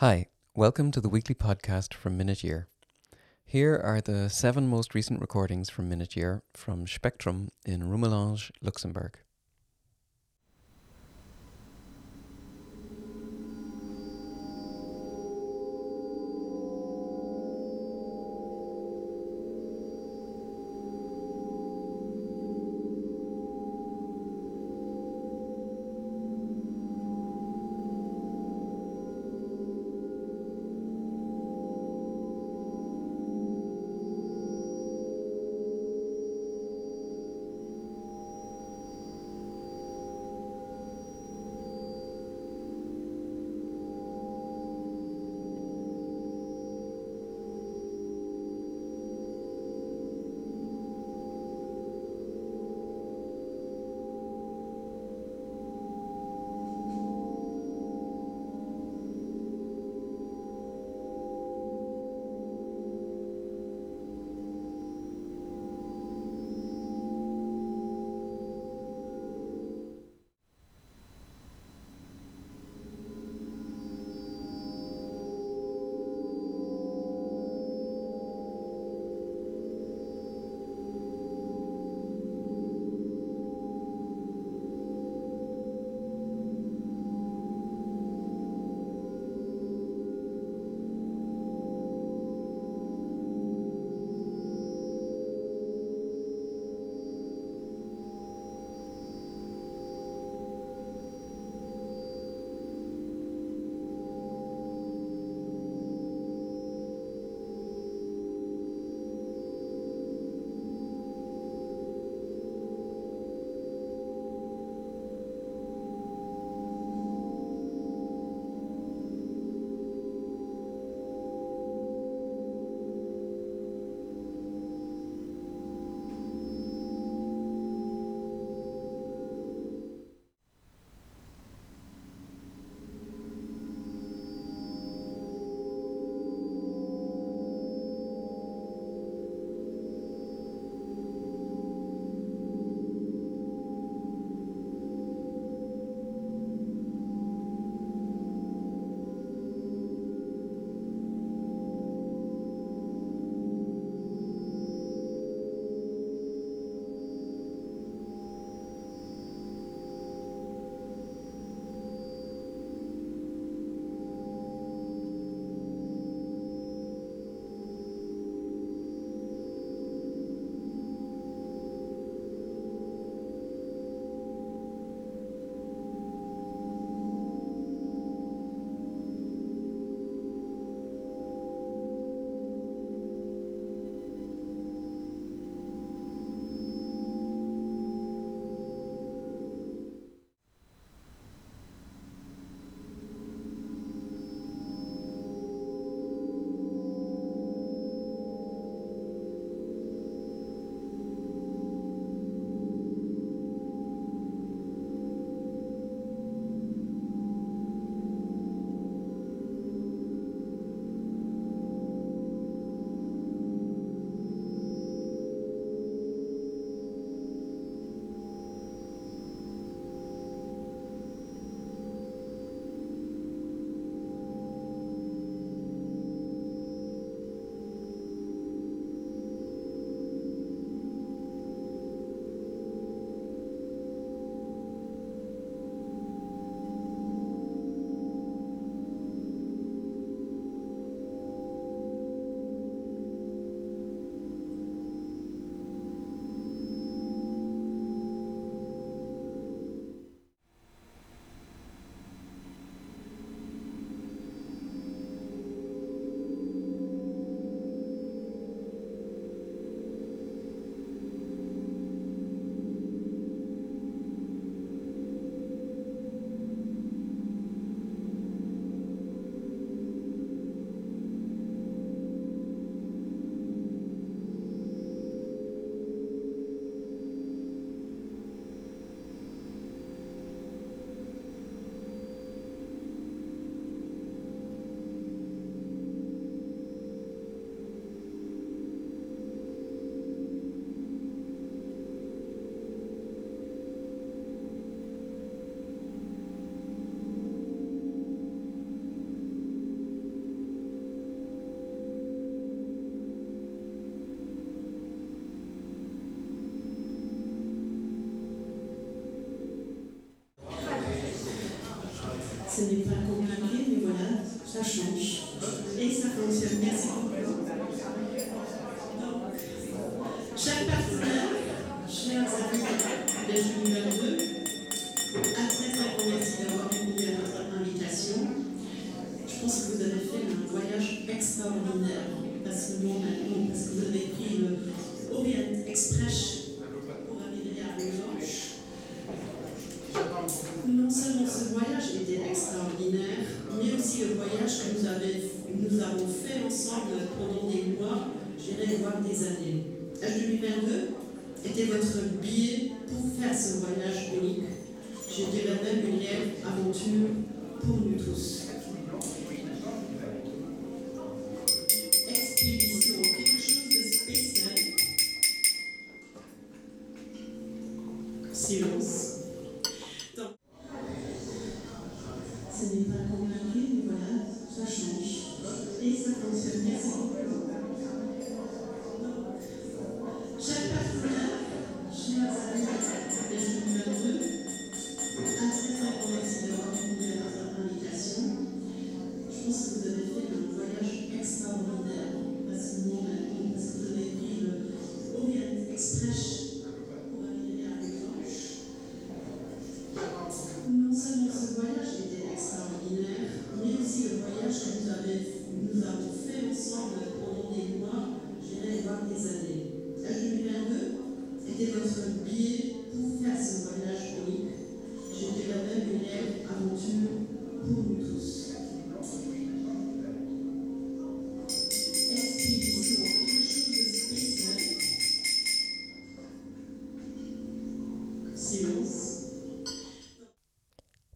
Hi, welcome to the weekly podcast from Minute Year. Here are the seven most recent recordings from Minute Year from Spectrum in Rumelange, Luxembourg. ce n'est pas compliqué, mais voilà, ça change. Et ça fonctionne. Merci beaucoup. Chaque partenaire, chers amis de 2022, après ça, merci d'avoir répondu à notre invitation. Je pense que vous avez fait un voyage extraordinaire. Des années. H2022 était votre billet pour faire ce voyage unique. Je dirais même une aventure pour nous tous. Expédition, quelque chose de spécial. Silence. Ce n'est pas compliqué, mais voilà, ça change. Et ça fonctionne. Merci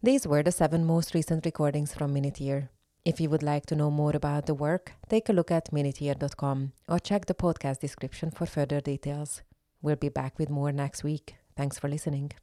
These were the seven most recent recordings from Minute Year. If you would like to know more about the work, take a look at minuteyear.com or check the podcast description for further details. We'll be back with more next week. Thanks for listening.